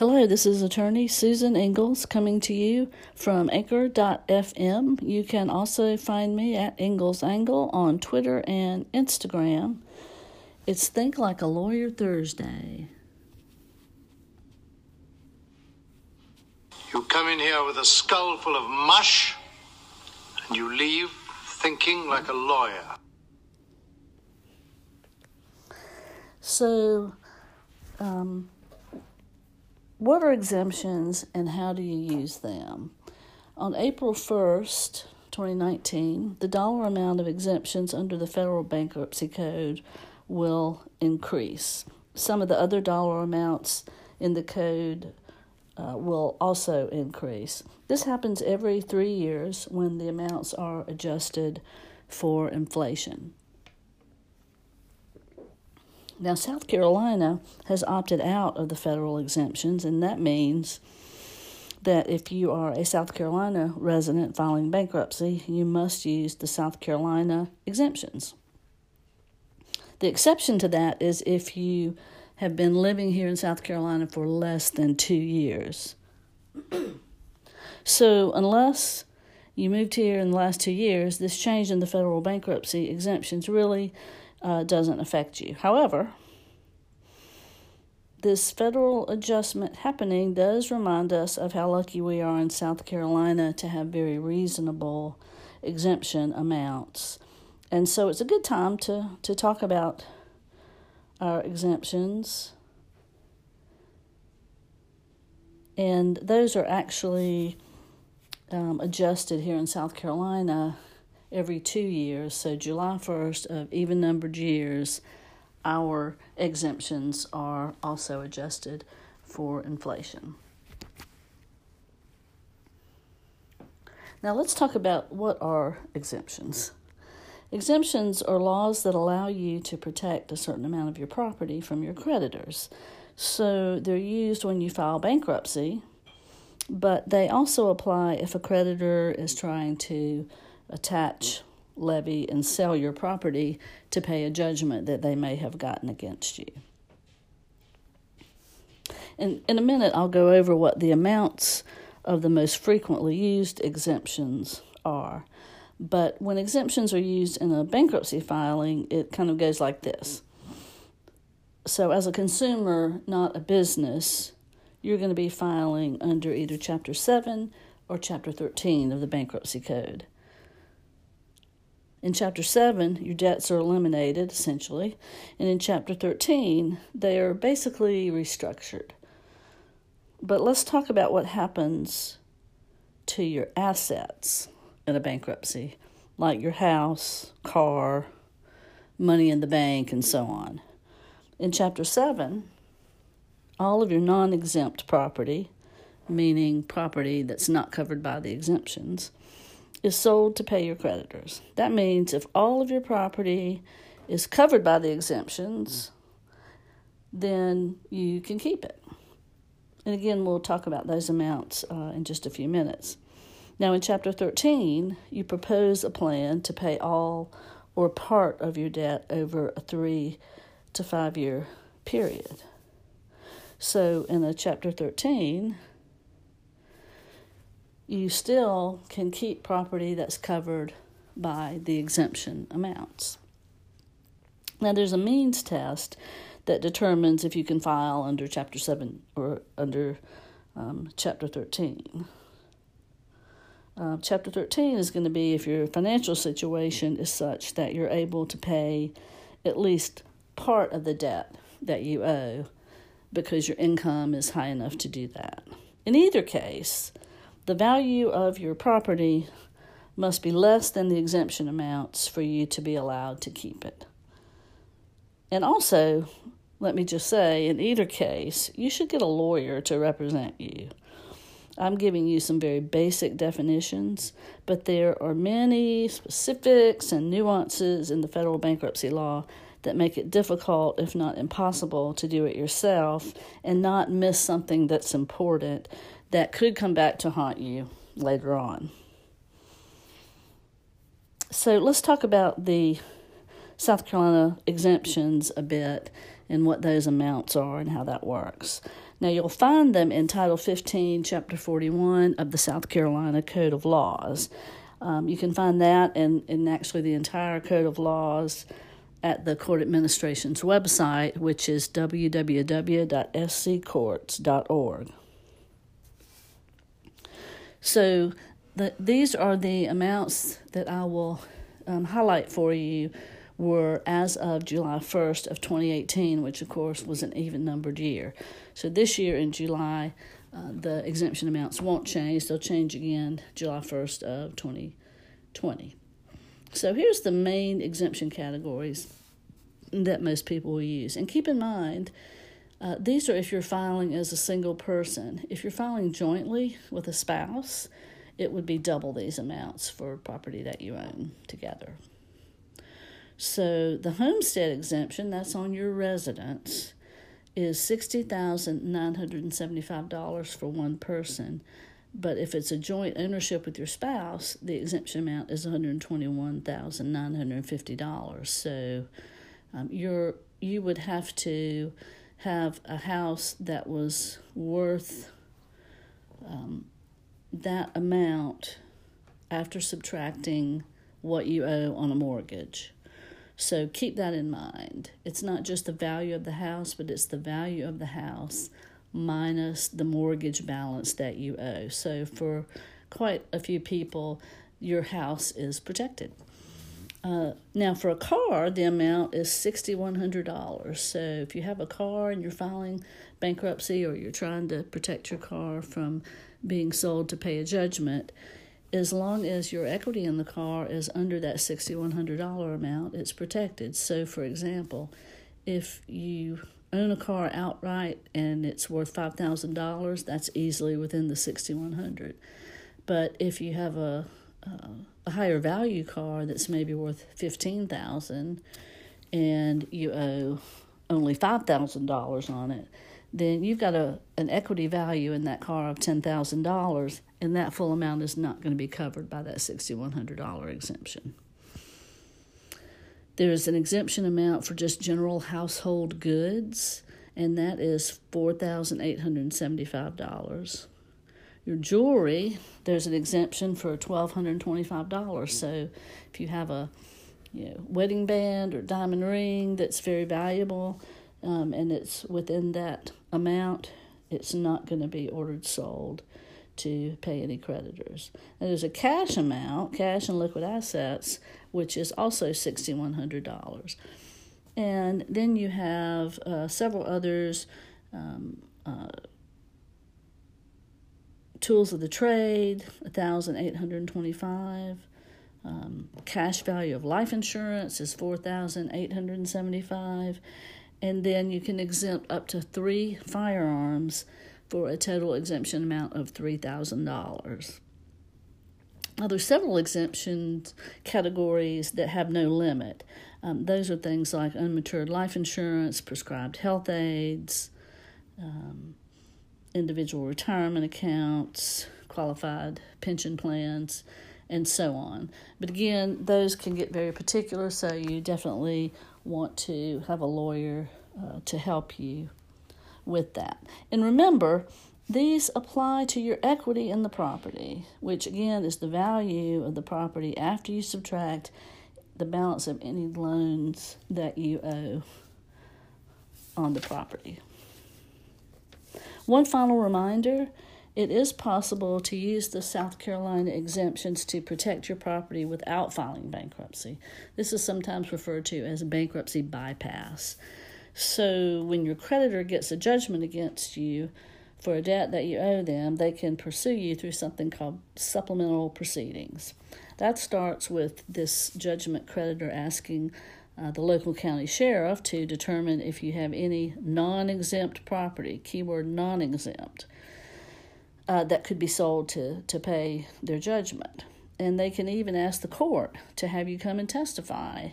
Hello, this is attorney Susan Ingalls coming to you from anchor.fm. You can also find me at Ingalls Angle on Twitter and Instagram. It's Think Like a Lawyer Thursday. You come in here with a skull full of mush, and you leave thinking like a lawyer. So, um, what are exemptions and how do you use them? On April 1st, 2019, the dollar amount of exemptions under the Federal Bankruptcy Code will increase. Some of the other dollar amounts in the code uh, will also increase. This happens every three years when the amounts are adjusted for inflation. Now, South Carolina has opted out of the federal exemptions, and that means that if you are a South Carolina resident filing bankruptcy, you must use the South Carolina exemptions. The exception to that is if you have been living here in South Carolina for less than two years. so, unless you moved here in the last two years, this change in the federal bankruptcy exemptions really uh, doesn't affect you. However, this federal adjustment happening does remind us of how lucky we are in South Carolina to have very reasonable exemption amounts. And so it's a good time to, to talk about our exemptions. And those are actually um, adjusted here in South Carolina every two years. So, July 1st of even numbered years, our exemptions are also adjusted for inflation. Now, let's talk about what are exemptions. Exemptions are laws that allow you to protect a certain amount of your property from your creditors. So, they're used when you file bankruptcy, but they also apply if a creditor is trying to attach, levy, and sell your property to pay a judgment that they may have gotten against you. In, in a minute, I'll go over what the amounts of the most frequently used exemptions are. But when exemptions are used in a bankruptcy filing, it kind of goes like this. So, as a consumer, not a business, you're going to be filing under either Chapter 7 or Chapter 13 of the Bankruptcy Code. In chapter 7, your debts are eliminated, essentially. And in chapter 13, they are basically restructured. But let's talk about what happens to your assets in a bankruptcy, like your house, car, money in the bank, and so on. In chapter 7, all of your non exempt property, meaning property that's not covered by the exemptions, is sold to pay your creditors. That means if all of your property is covered by the exemptions, then you can keep it. And again, we'll talk about those amounts uh, in just a few minutes. Now, in Chapter 13, you propose a plan to pay all or part of your debt over a three to five year period. So, in a Chapter 13, you still can keep property that's covered by the exemption amounts. Now, there's a means test that determines if you can file under Chapter 7 or under um, Chapter 13. Uh, chapter 13 is going to be if your financial situation is such that you're able to pay at least part of the debt that you owe because your income is high enough to do that. In either case, the value of your property must be less than the exemption amounts for you to be allowed to keep it. And also, let me just say, in either case, you should get a lawyer to represent you. I'm giving you some very basic definitions, but there are many specifics and nuances in the federal bankruptcy law that make it difficult, if not impossible, to do it yourself and not miss something that's important that could come back to haunt you later on. So let's talk about the South Carolina exemptions a bit and what those amounts are and how that works. Now, you'll find them in Title 15, Chapter 41 of the South Carolina Code of Laws. Um, you can find that and, and actually the entire Code of Laws at the court administration's website, which is www.sccourts.org. So, the, these are the amounts that I will um, highlight for you were as of July 1st of 2018, which of course was an even numbered year. So this year in July, uh, the exemption amounts won't change. They'll change again July 1st of 2020. So here's the main exemption categories that most people will use. And keep in mind, uh, these are if you're filing as a single person. If you're filing jointly with a spouse, it would be double these amounts for property that you own together. So the homestead exemption, that's on your residence, is $60,975 for one person. But if it's a joint ownership with your spouse, the exemption amount is $121,950. So um, you're, you would have to have a house that was worth um, that amount after subtracting what you owe on a mortgage. So keep that in mind. It's not just the value of the house, but it's the value of the house minus the mortgage balance that you owe. So for quite a few people, your house is protected. Uh, now, for a car, the amount is $6,100. So, if you have a car and you're filing bankruptcy or you're trying to protect your car from being sold to pay a judgment, as long as your equity in the car is under that $6,100 amount, it's protected. So, for example, if you own a car outright and it's worth $5,000, that's easily within the 6100 But if you have a, a a higher value car that's maybe worth 15000 and you owe only $5,000 on it, then you've got a, an equity value in that car of $10,000, and that full amount is not going to be covered by that $6,100 exemption. There is an exemption amount for just general household goods, and that is $4,875. Your jewelry, there's an exemption for twelve hundred twenty five dollars. So if you have a you know, wedding band or diamond ring that's very valuable, um, and it's within that amount, it's not going to be ordered sold to pay any creditors. And there's a cash amount, cash and liquid assets, which is also $6,100. And then you have uh, several others um, uh, tools of the trade, 1825 um, cash value of life insurance is 4875 and then you can exempt up to three firearms for a total exemption amount of $3,000. Now, there's several exemption categories that have no limit. Um, those are things like unmatured life insurance, prescribed health aids, um, individual retirement accounts, qualified pension plans, and so on. But again, those can get very particular, so you definitely want to have a lawyer uh, to help you with that. And remember, these apply to your equity in the property, which again is the value of the property after you subtract the balance of any loans that you owe on the property. One final reminder it is possible to use the South Carolina exemptions to protect your property without filing bankruptcy. This is sometimes referred to as a bankruptcy bypass. So, when your creditor gets a judgment against you for a debt that you owe them, they can pursue you through something called supplemental proceedings. That starts with this judgment creditor asking uh, the local county sheriff to determine if you have any non exempt property, keyword non exempt uh, that could be sold to, to pay their judgment. And they can even ask the court to have you come and testify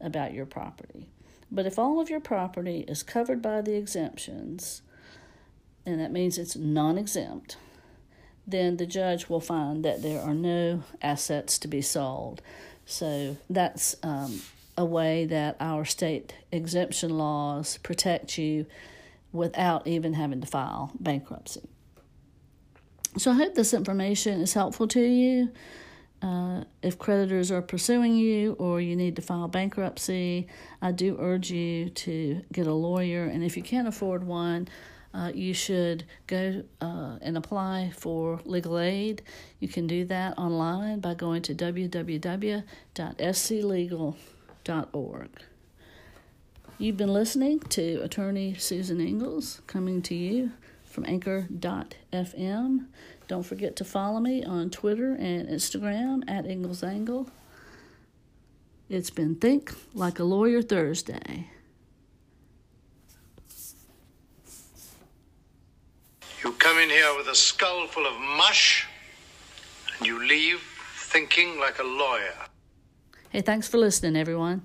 about your property. But if all of your property is covered by the exemptions, and that means it's non exempt, then the judge will find that there are no assets to be sold. So that's um, a way that our state exemption laws protect you without even having to file bankruptcy. So I hope this information is helpful to you. Uh, if creditors are pursuing you or you need to file bankruptcy, I do urge you to get a lawyer. And if you can't afford one, uh, you should go uh, and apply for legal aid. You can do that online by going to www.sclegal.org. You've been listening to Attorney Susan Ingalls coming to you from anchor.fm. Don't forget to follow me on Twitter and Instagram at Ingalls Angle. It's been Think Like a Lawyer Thursday. You come in here with a skull full of mush, and you leave thinking like a lawyer. Hey, thanks for listening, everyone.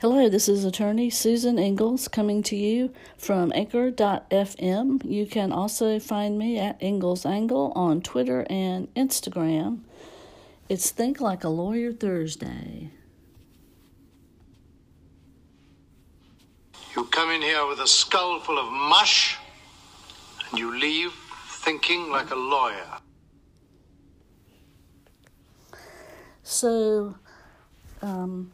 Hello, this is attorney Susan Ingalls coming to you from anchor.fm. You can also find me at Ingalls Angle on Twitter and Instagram. It's Think Like a Lawyer Thursday. You come in here with a skull full of mush, and you leave thinking like a lawyer. So, um,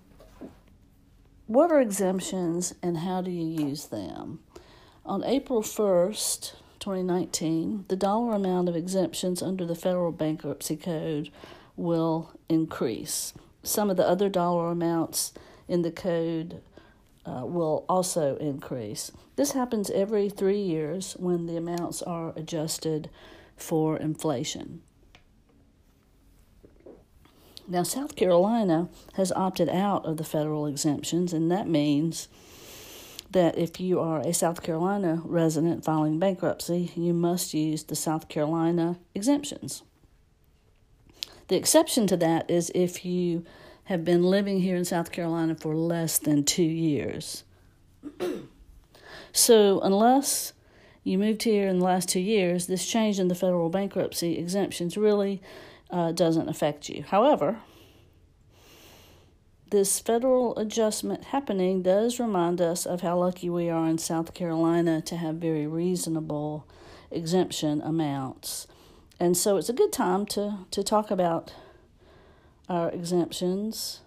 what are exemptions and how do you use them? On April 1st, 2019, the dollar amount of exemptions under the Federal Bankruptcy Code will increase. Some of the other dollar amounts in the code uh, will also increase. This happens every three years when the amounts are adjusted for inflation. Now, South Carolina has opted out of the federal exemptions, and that means that if you are a South Carolina resident filing bankruptcy, you must use the South Carolina exemptions. The exception to that is if you have been living here in South Carolina for less than two years. so, unless you moved here in the last two years, this change in the federal bankruptcy exemptions really uh, doesn't affect you. However, this federal adjustment happening does remind us of how lucky we are in South Carolina to have very reasonable exemption amounts. And so it's a good time to, to talk about our exemptions.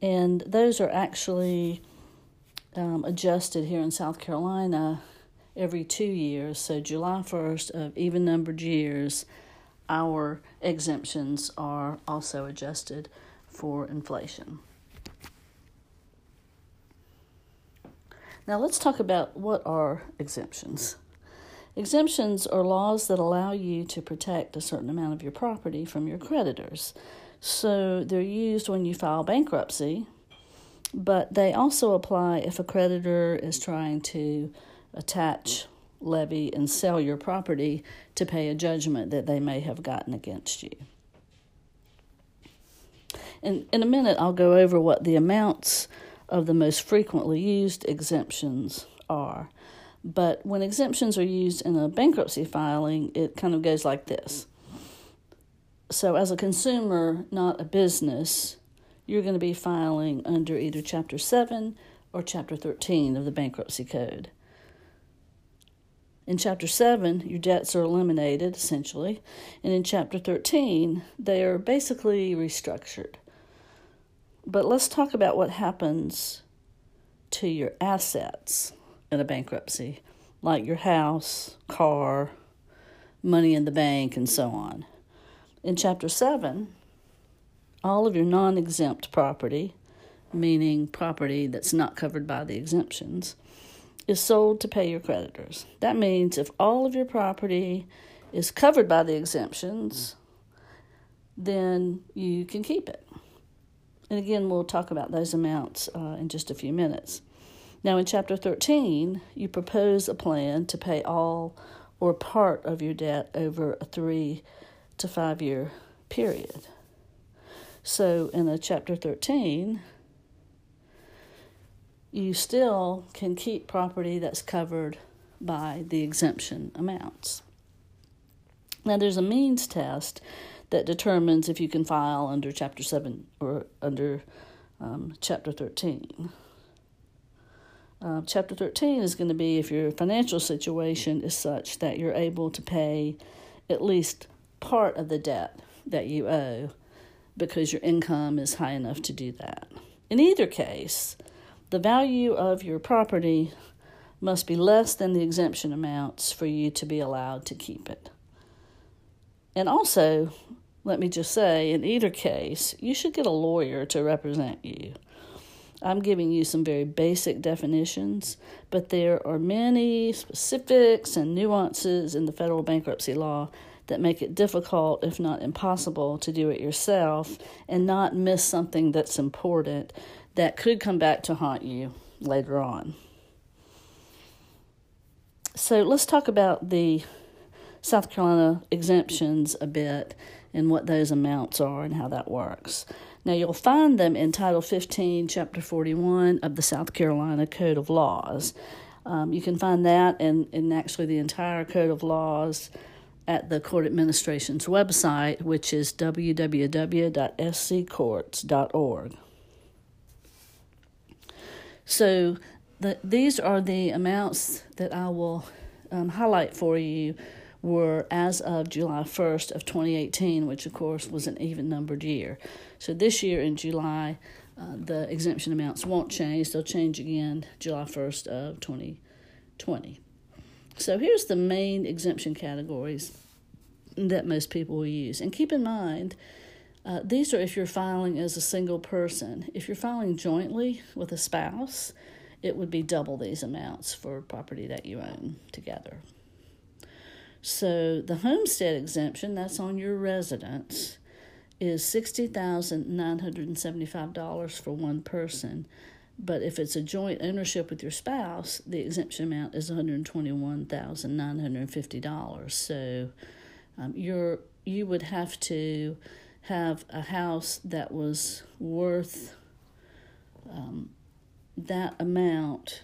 And those are actually um, adjusted here in South Carolina every two years. So, July 1st of even numbered years, our exemptions are also adjusted for inflation. Now, let's talk about what are exemptions. Exemptions are laws that allow you to protect a certain amount of your property from your creditors. So, they're used when you file bankruptcy, but they also apply if a creditor is trying to attach, levy, and sell your property to pay a judgment that they may have gotten against you. In, in a minute, I'll go over what the amounts of the most frequently used exemptions are. But when exemptions are used in a bankruptcy filing, it kind of goes like this. So, as a consumer, not a business, you're going to be filing under either Chapter 7 or Chapter 13 of the Bankruptcy Code. In chapter 7, your debts are eliminated, essentially. And in chapter 13, they are basically restructured. But let's talk about what happens to your assets in a bankruptcy, like your house, car, money in the bank, and so on. In chapter 7, all of your non exempt property, meaning property that's not covered by the exemptions, is sold to pay your creditors. That means if all of your property is covered by the exemptions, then you can keep it. And again, we'll talk about those amounts uh, in just a few minutes. Now, in Chapter 13, you propose a plan to pay all or part of your debt over a three to five year period. So, in a Chapter 13, you still can keep property that's covered by the exemption amounts. Now, there's a means test that determines if you can file under Chapter 7 or under um, Chapter 13. Uh, chapter 13 is going to be if your financial situation is such that you're able to pay at least part of the debt that you owe because your income is high enough to do that. In either case, the value of your property must be less than the exemption amounts for you to be allowed to keep it. And also, let me just say, in either case, you should get a lawyer to represent you. I'm giving you some very basic definitions, but there are many specifics and nuances in the federal bankruptcy law that make it difficult, if not impossible, to do it yourself and not miss something that's important that could come back to haunt you later on. So let's talk about the South Carolina exemptions a bit and what those amounts are and how that works. Now, you'll find them in Title 15, Chapter 41 of the South Carolina Code of Laws. Um, you can find that and, and actually the entire Code of Laws at the Court Administration's website, which is www.sccourts.org. So, the, these are the amounts that I will um, highlight for you were as of July 1st of 2018, which of course was an even numbered year. So this year in July, uh, the exemption amounts won't change. They'll change again July 1st of 2020. So here's the main exemption categories that most people will use. And keep in mind, uh, these are if you're filing as a single person. If you're filing jointly with a spouse, it would be double these amounts for property that you own together. So the homestead exemption, that's on your residence, is $60,975 for one person. But if it's a joint ownership with your spouse, the exemption amount is $121,950. So um, you're, you would have to have a house that was worth um, that amount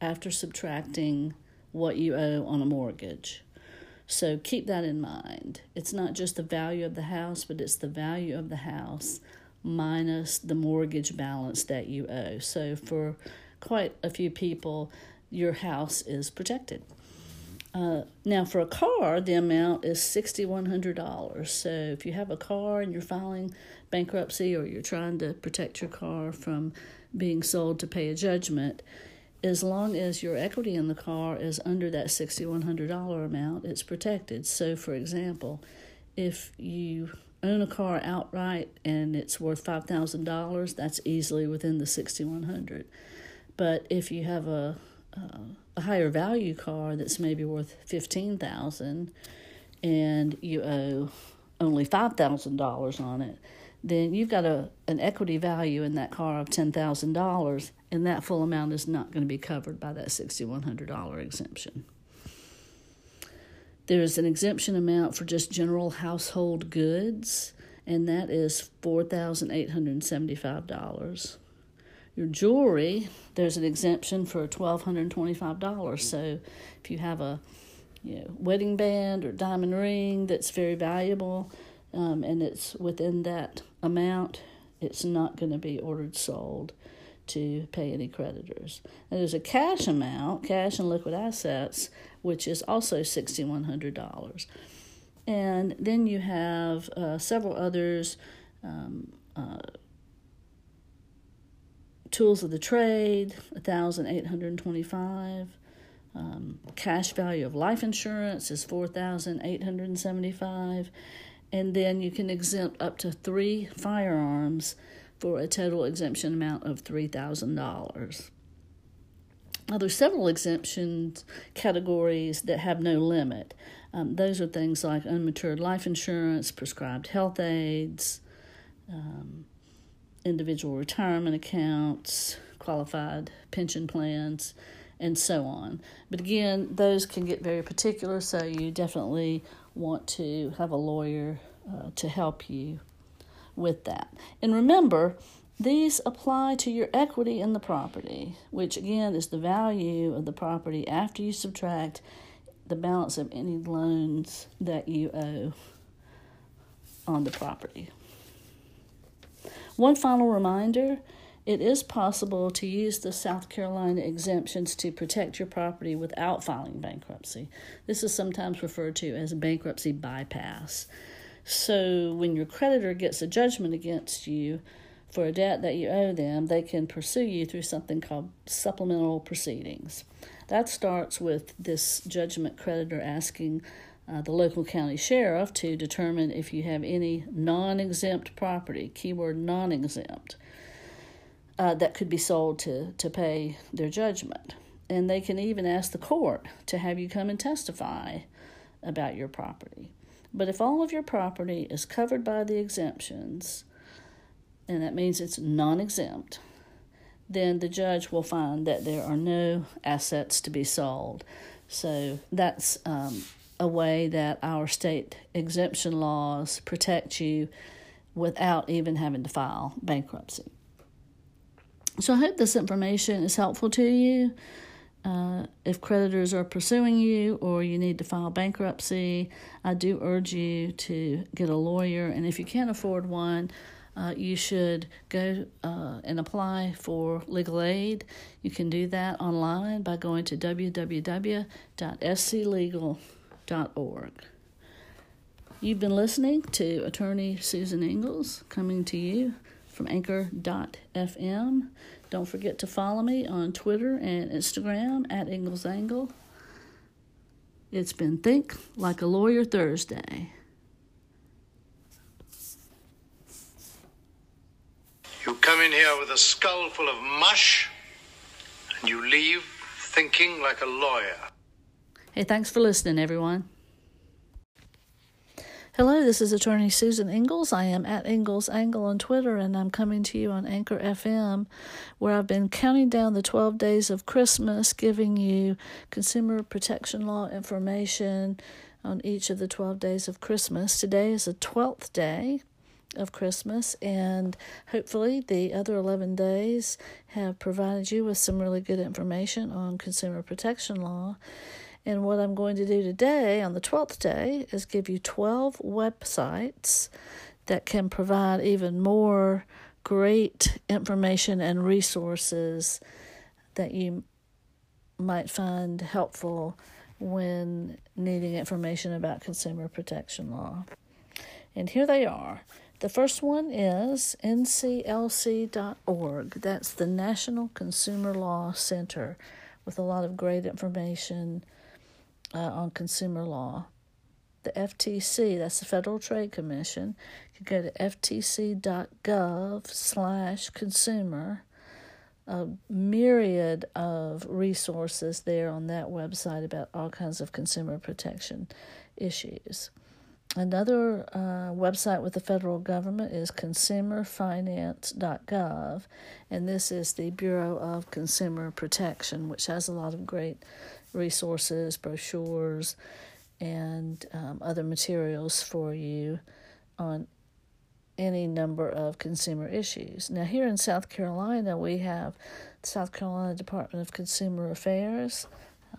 after subtracting what you owe on a mortgage. So keep that in mind. It's not just the value of the house, but it's the value of the house minus the mortgage balance that you owe. So for quite a few people, your house is protected. Uh, now, for a car, the amount is $6,100. So, if you have a car and you're filing bankruptcy or you're trying to protect your car from being sold to pay a judgment, as long as your equity in the car is under that $6,100 amount, it's protected. So, for example, if you own a car outright and it's worth $5,000, that's easily within the 6100 But if you have a, uh, a higher value car that's maybe worth 15000 and you owe only $5,000 on it, then you've got a an equity value in that car of ten thousand dollars, and that full amount is not going to be covered by that sixty one hundred dollar exemption. There is an exemption amount for just general household goods, and that is four thousand eight hundred seventy five dollars. Your jewelry, there's an exemption for twelve hundred twenty five dollars. So if you have a you know, wedding band or diamond ring that's very valuable, um, and it's within that amount, it's not going to be ordered sold to pay any creditors. And there's a cash amount, cash and liquid assets, which is also $6,100. And then you have uh, several others um, uh, tools of the trade, 1825 um, cash value of life insurance is 4875 and then you can exempt up to three firearms for a total exemption amount of $3,000. Now, there's several exemptions categories that have no limit. Um, those are things like unmatured life insurance, prescribed health aids, um, individual retirement accounts, qualified pension plans, and so on. But again, those can get very particular, so you definitely want to have a lawyer uh, to help you with that. And remember, these apply to your equity in the property, which again is the value of the property after you subtract the balance of any loans that you owe on the property. One final reminder it is possible to use the South Carolina exemptions to protect your property without filing bankruptcy. This is sometimes referred to as a bankruptcy bypass. So, when your creditor gets a judgment against you for a debt that you owe them, they can pursue you through something called supplemental proceedings. That starts with this judgment creditor asking uh, the local county sheriff to determine if you have any non exempt property, keyword non exempt uh, that could be sold to, to pay their judgment. And they can even ask the court to have you come and testify about your property. But if all of your property is covered by the exemptions, and that means it's non exempt, then the judge will find that there are no assets to be sold. So that's um, a way that our state exemption laws protect you without even having to file bankruptcy. So I hope this information is helpful to you. Uh, if creditors are pursuing you or you need to file bankruptcy, I do urge you to get a lawyer. And if you can't afford one, uh, you should go uh, and apply for legal aid. You can do that online by going to www.sclegal.org. You've been listening to Attorney Susan Ingalls coming to you from anchor.fm. Don't forget to follow me on Twitter and Instagram at Ingalls Angle. It's been Think Like a Lawyer Thursday. You come in here with a skull full of mush, and you leave thinking like a lawyer. Hey, thanks for listening, everyone. Hello, this is attorney Susan Ingalls. I am at Ingalls Angle on Twitter, and I'm coming to you on Anchor FM, where I've been counting down the 12 days of Christmas, giving you consumer protection law information on each of the 12 days of Christmas. Today is the 12th day of Christmas, and hopefully, the other 11 days have provided you with some really good information on consumer protection law. And what I'm going to do today on the 12th day is give you 12 websites that can provide even more great information and resources that you might find helpful when needing information about consumer protection law. And here they are. The first one is nclc.org. That's the National Consumer Law Center with a lot of great information uh, on consumer law. The FTC, that's the Federal Trade Commission, you can go to ftc.gov slash consumer. A myriad of resources there on that website about all kinds of consumer protection issues. Another uh, website with the federal government is consumerfinance.gov, and this is the Bureau of Consumer Protection, which has a lot of great resources, brochures, and um, other materials for you on any number of consumer issues. Now, here in South Carolina, we have South Carolina Department of Consumer Affairs.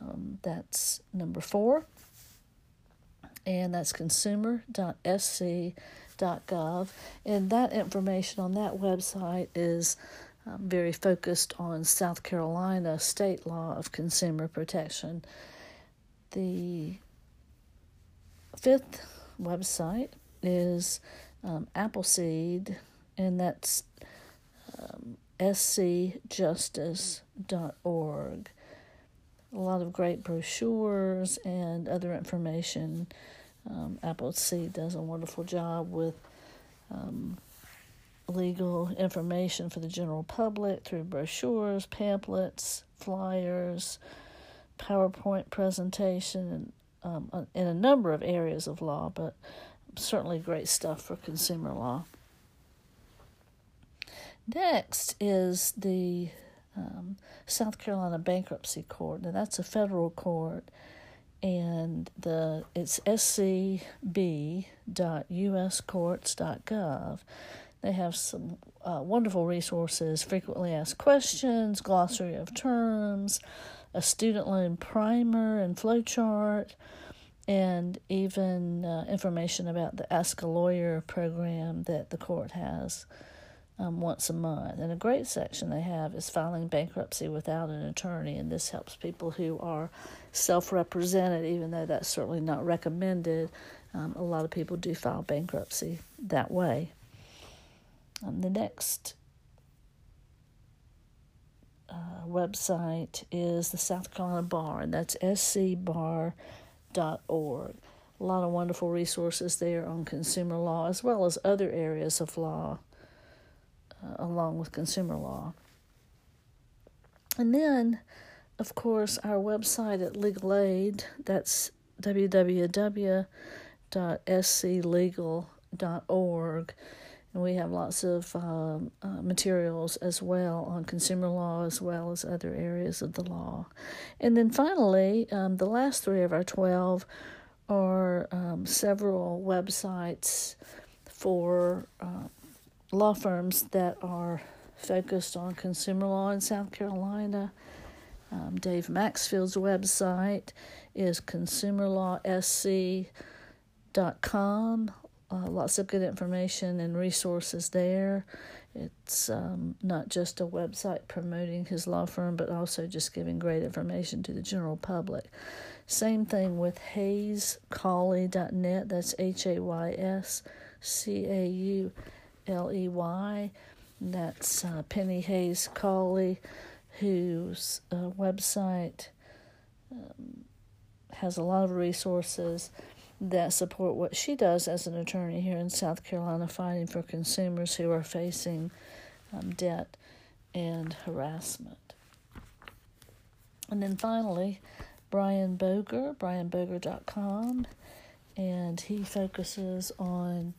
Um, that's number four, and that's consumer.sc.gov. And that information on that website is um, very focused on South Carolina state law of consumer protection. The fifth website is um, Appleseed, and that's um, scjustice.org. A lot of great brochures and other information. Um, Appleseed does a wonderful job with um, legal information for the general public through brochures, pamphlets, flyers, PowerPoint presentation, um, uh, in a number of areas of law, but certainly great stuff for consumer law. Next is the um, South Carolina Bankruptcy Court. Now that's a federal court, and the it's scb.uscourts.gov. They have some uh, wonderful resources, frequently asked questions, glossary of terms, a student loan primer and flowchart, and even uh, information about the Ask a Lawyer program that the court has um, once a month. And a great section they have is filing bankruptcy without an attorney, and this helps people who are self represented, even though that's certainly not recommended. Um, a lot of people do file bankruptcy that way. Um, the next uh, website is the South Carolina Bar, and that's scbar.org. A lot of wonderful resources there on consumer law as well as other areas of law, uh, along with consumer law. And then, of course, our website at Legal Aid, that's www.sclegal.org and we have lots of um, uh, materials as well on consumer law as well as other areas of the law. And then finally, um, the last three of our 12 are um, several websites for uh, law firms that are focused on consumer law in South Carolina. Um, Dave Maxfield's website is consumerlawsc.com uh, lots of good information and resources there. It's um, not just a website promoting his law firm, but also just giving great information to the general public. Same thing with hayscauley.net. That's H A Y S C A U L E Y. That's uh, Penny Hays Cauley, whose uh, website um, has a lot of resources that support what she does as an attorney here in South Carolina, fighting for consumers who are facing um, debt and harassment. And then finally, Brian Boger, brianboger.com, and he focuses on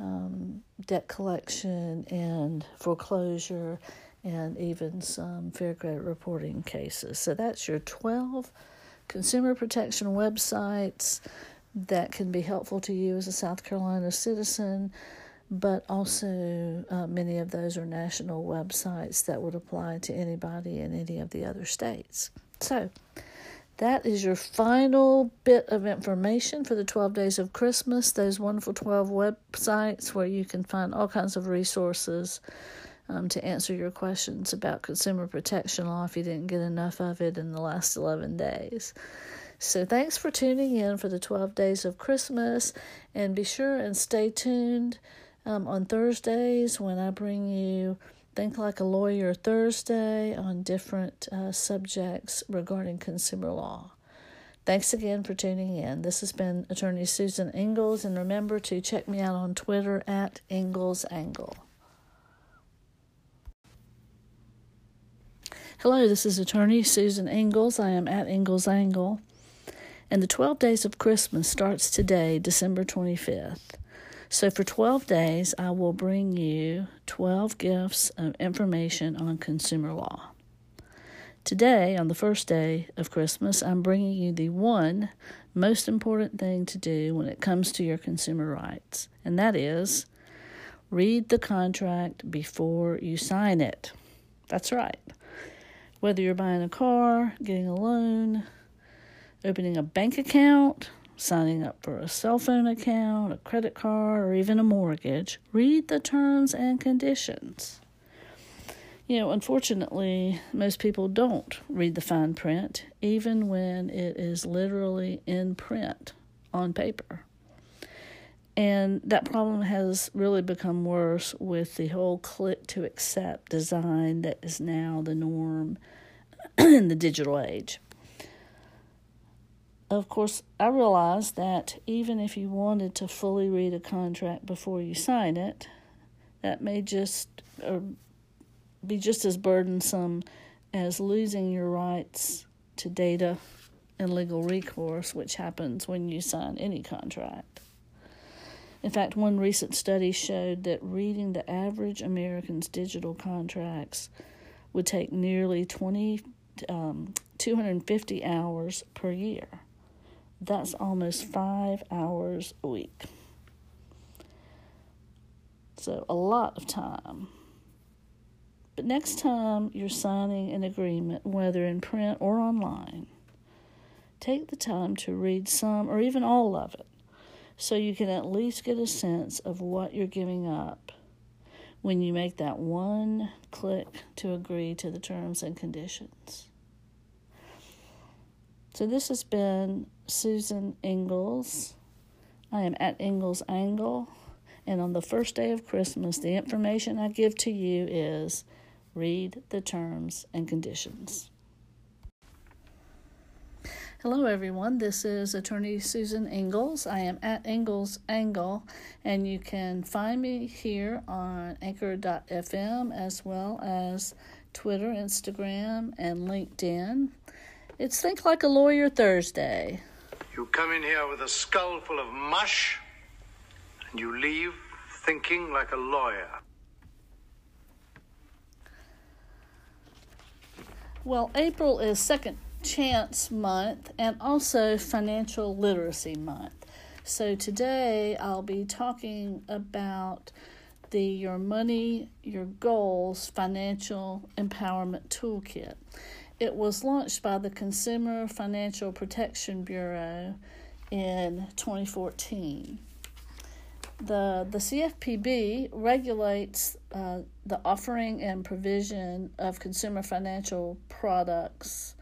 um, debt collection and foreclosure and even some fair credit reporting cases. So that's your 12 consumer protection websites that can be helpful to you as a South Carolina citizen, but also uh, many of those are national websites that would apply to anybody in any of the other states. So, that is your final bit of information for the 12 days of Christmas. Those wonderful 12 websites where you can find all kinds of resources um, to answer your questions about consumer protection law if you didn't get enough of it in the last 11 days. So thanks for tuning in for the 12 days of Christmas. And be sure and stay tuned um, on Thursdays when I bring you Think Like a Lawyer Thursday on different uh, subjects regarding consumer law. Thanks again for tuning in. This has been Attorney Susan Ingalls, and remember to check me out on Twitter at Ingalls Angle. Hello, this is Attorney Susan Ingalls. I am at Ingalls Angle. And the 12 days of Christmas starts today, December 25th. So for 12 days, I will bring you 12 gifts of information on consumer law. Today, on the first day of Christmas, I'm bringing you the one most important thing to do when it comes to your consumer rights, and that is read the contract before you sign it. That's right. Whether you're buying a car, getting a loan, opening a bank account, signing up for a cell phone account, a credit card, or even a mortgage, read the terms and conditions. You know, unfortunately, most people don't read the fine print, even when it is literally in print on paper. And that problem has really become worse with the whole click to accept design that is now the norm in the digital age of course, I realize that even if you wanted to fully read a contract before you sign it, that may just or be just as burdensome as losing your rights to data and legal recourse, which happens when you sign any contract. In fact, one recent study showed that reading the average American's digital contracts would take nearly 20, um, 250 hours per year. That's almost five hours a week. So, a lot of time. But next time you're signing an agreement, whether in print or online, take the time to read some or even all of it so you can at least get a sense of what you're giving up when you make that one click to agree to the terms and conditions. So, this has been Susan Ingalls. I am at Ingalls Angle. And on the first day of Christmas, the information I give to you is read the terms and conditions. Hello, everyone. This is Attorney Susan Ingalls. I am at Ingalls Angle, and you can find me here on anchor.fm as well as Twitter, Instagram, and LinkedIn. It's Think Like a Lawyer Thursday. You come in here with a skull full of mush, and you leave thinking like a lawyer. Well, April is second chance month and also financial literacy month. So today I'll be talking about the Your Money, Your Goals Financial Empowerment Toolkit. It was launched by the Consumer Financial Protection Bureau in 2014. The, the CFPB regulates uh, the offering and provision of consumer financial products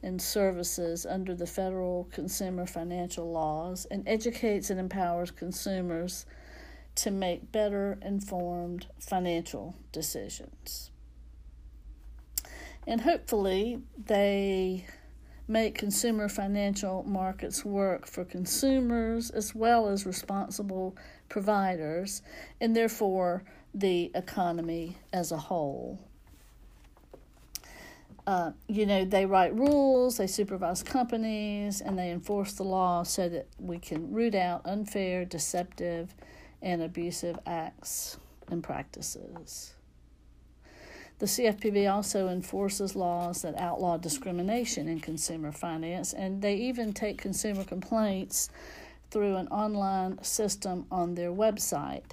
and services under the federal consumer financial laws and educates and empowers consumers to make better informed financial decisions. And hopefully, they make consumer financial markets work for consumers as well as responsible providers, and therefore the economy as a whole. Uh, you know, they write rules, they supervise companies, and they enforce the law so that we can root out unfair, deceptive, and abusive acts and practices. The CFPB also enforces laws that outlaw discrimination in consumer finance, and they even take consumer complaints through an online system on their website.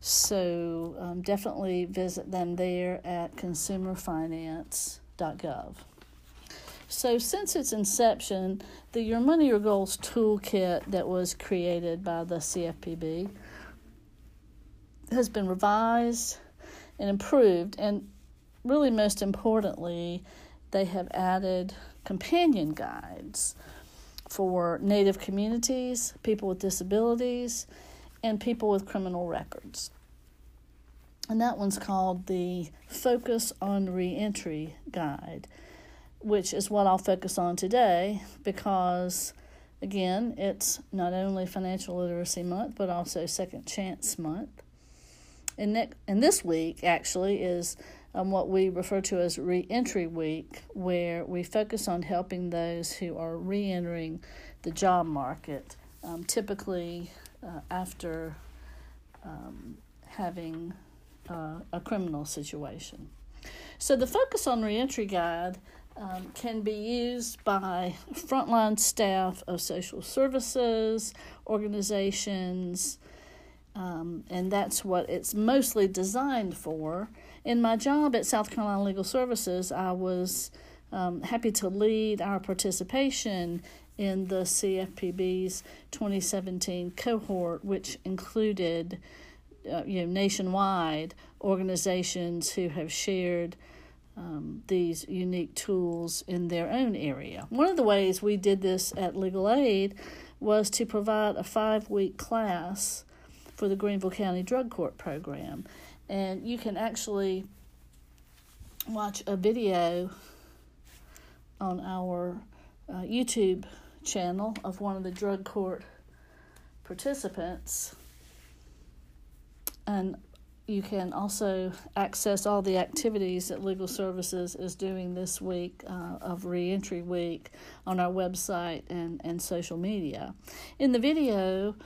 So um, definitely visit them there at consumerfinance.gov. So, since its inception, the Your Money, Your Goals toolkit that was created by the CFPB has been revised and improved, and really, most importantly, they have added companion guides for Native communities, people with disabilities, and people with criminal records and that one's called the Focus on Reentry Guide, which is what I'll focus on today because, again, it's not only Financial Literacy Month but also Second Chance Month. And, ne- and this week, actually, is um, what we refer to as Reentry Week, where we focus on helping those who are reentering the job market, um, typically uh, after um, having uh, a criminal situation. So the focus on reentry guide um, can be used by frontline staff of social services organizations, um, and that's what it's mostly designed for. In my job at South Carolina Legal Services, I was um, happy to lead our participation in the CFPB's 2017 cohort, which included uh, you know nationwide organizations who have shared um, these unique tools in their own area. One of the ways we did this at Legal Aid was to provide a five week class for the Greenville County Drug Court program. And you can actually watch a video on our uh, YouTube channel of one of the drug court participants and you can also access all the activities that Legal Services is doing this week uh, of Reentry Week on our website and, and social media. In the video,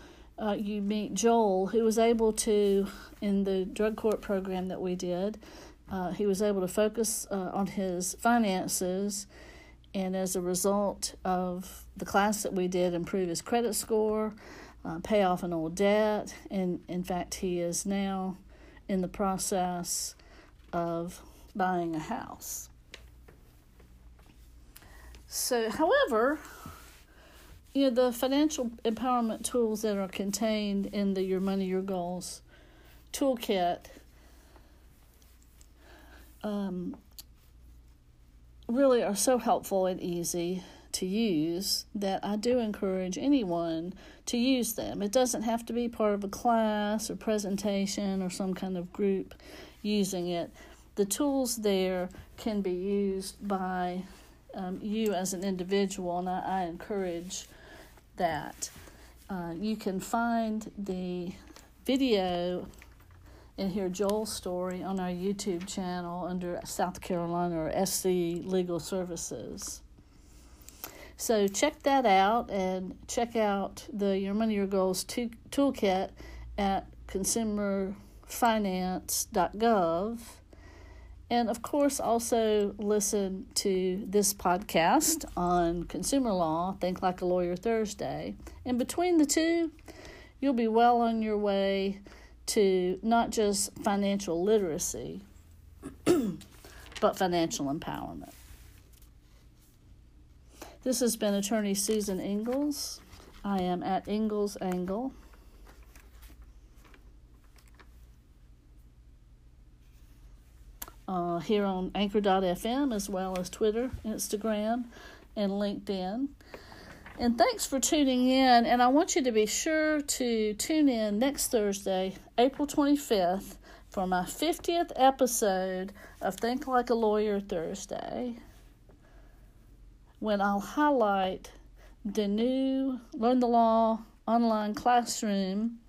uh, you meet Joel, who was able to, in the drug court program that we did, uh, he was able to focus uh, on his finances and as a result of the class that we did, improve his credit score uh, pay off an old debt, and in fact, he is now in the process of buying a house. So, however, you know the financial empowerment tools that are contained in the Your Money Your Goals toolkit um, really are so helpful and easy to use that I do encourage anyone to use them. It doesn't have to be part of a class or presentation or some kind of group using it. The tools there can be used by um, you as an individual, and I, I encourage that. Uh, you can find the video and hear Joel's story on our YouTube channel under South Carolina or SC Legal Services. So check that out and check out the Your Money Your Goals toolkit at consumerfinance.gov. And of course, also listen to this podcast on consumer law, Think Like a Lawyer Thursday. And between the two, you'll be well on your way to not just financial literacy, but financial empowerment. This has been attorney Susan Ingalls. I am at Ingalls Angle. Uh, here on anchor.fm as well as Twitter, Instagram, and LinkedIn. And thanks for tuning in. And I want you to be sure to tune in next Thursday, April 25th, for my 50th episode of Think Like a Lawyer Thursday when I'll highlight the new Learn the Law online classroom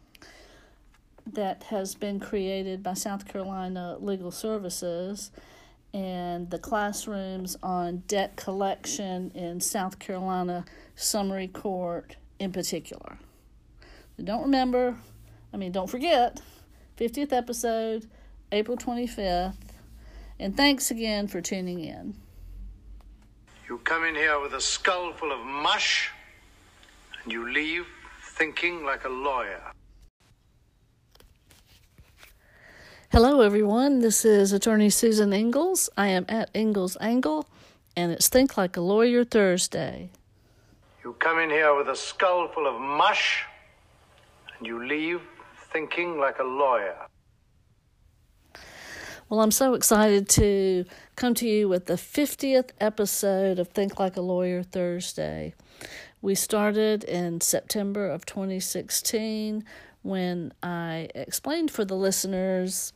that has been created by South Carolina Legal Services and the classrooms on debt collection in South Carolina Summary Court in particular. Don't remember, I mean, don't forget, 50th episode, April 25th. And thanks again for tuning in. You come in here with a skull full of mush, and you leave thinking like a lawyer. Hello, everyone. This is Attorney Susan Ingalls. I am at Ingalls Angle, and it's Think Like a Lawyer Thursday. You come in here with a skull full of mush, and you leave thinking like a lawyer. Well, I'm so excited to come to you with the 50th episode of Think Like a Lawyer Thursday. We started in September of 2016 when I explained for the listeners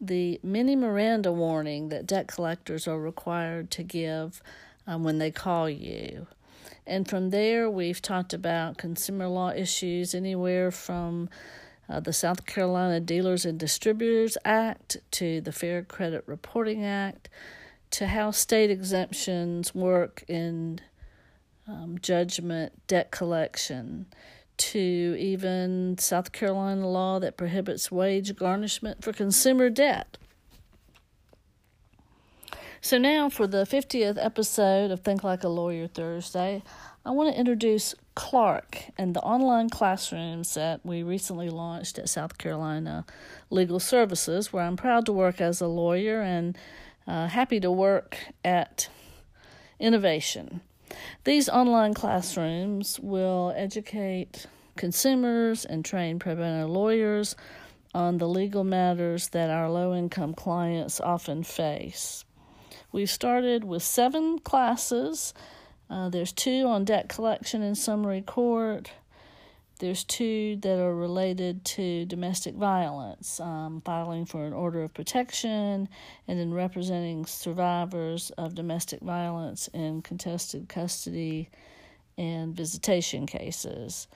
the mini Miranda warning that debt collectors are required to give um, when they call you. And from there, we've talked about consumer law issues anywhere from uh, the South Carolina Dealers and Distributors Act to the Fair Credit Reporting Act to how state exemptions work in um, judgment debt collection to even South Carolina law that prohibits wage garnishment for consumer debt. So, now for the 50th episode of Think Like a Lawyer Thursday, I want to introduce Clark and the online classrooms that we recently launched at South Carolina Legal Services, where I'm proud to work as a lawyer and uh, happy to work at innovation. These online classrooms will educate consumers and train pro bono lawyers on the legal matters that our low income clients often face. We've started with seven classes uh, there's two on debt collection and summary court. There's two that are related to domestic violence, um, filing for an order of protection, and then representing survivors of domestic violence in contested custody and visitation cases.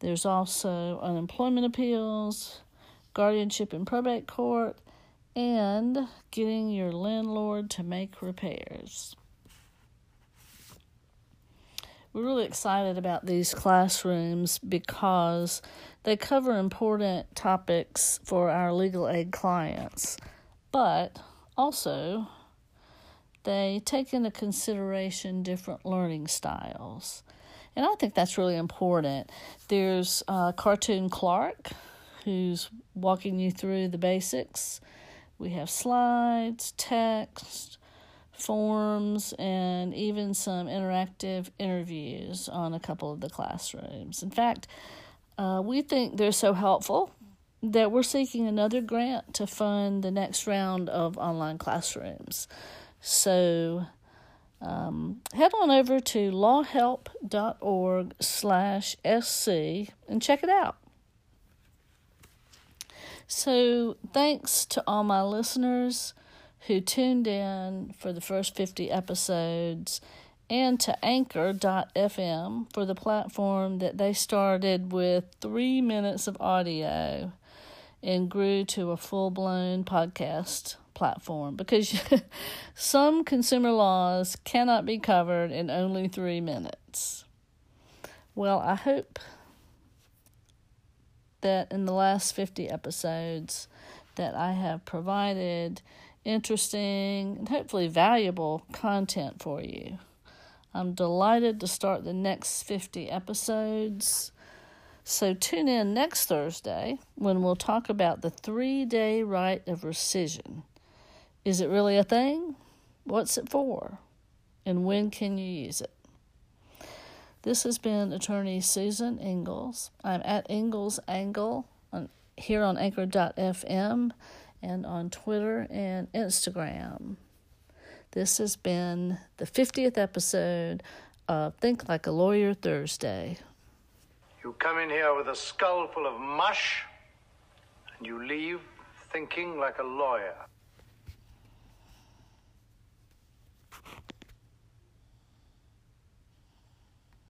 There's also unemployment appeals, guardianship and probate court, and getting your landlord to make repairs. We're really excited about these classrooms because they cover important topics for our legal aid clients, but also they take into consideration different learning styles. And I think that's really important. There's uh, Cartoon Clark, who's walking you through the basics. We have slides, text, forms and even some interactive interviews on a couple of the classrooms. In fact, uh, we think they're so helpful that we're seeking another grant to fund the next round of online classrooms. So um, head on over to lawhelp.org slash sc and check it out. So thanks to all my listeners who tuned in for the first 50 episodes and to anchor.fm for the platform that they started with three minutes of audio and grew to a full blown podcast platform because some consumer laws cannot be covered in only three minutes. Well, I hope that in the last 50 episodes that I have provided interesting and hopefully valuable content for you. I'm delighted to start the next 50 episodes. So tune in next Thursday when we'll talk about the three day right of rescission. Is it really a thing? What's it for? And when can you use it? This has been attorney Susan Ingalls. I'm at Ingalls Angle on, here on anchor.fm and on Twitter and Instagram. This has been the 50th episode of Think Like a Lawyer Thursday. You come in here with a skull full of mush, and you leave thinking like a lawyer.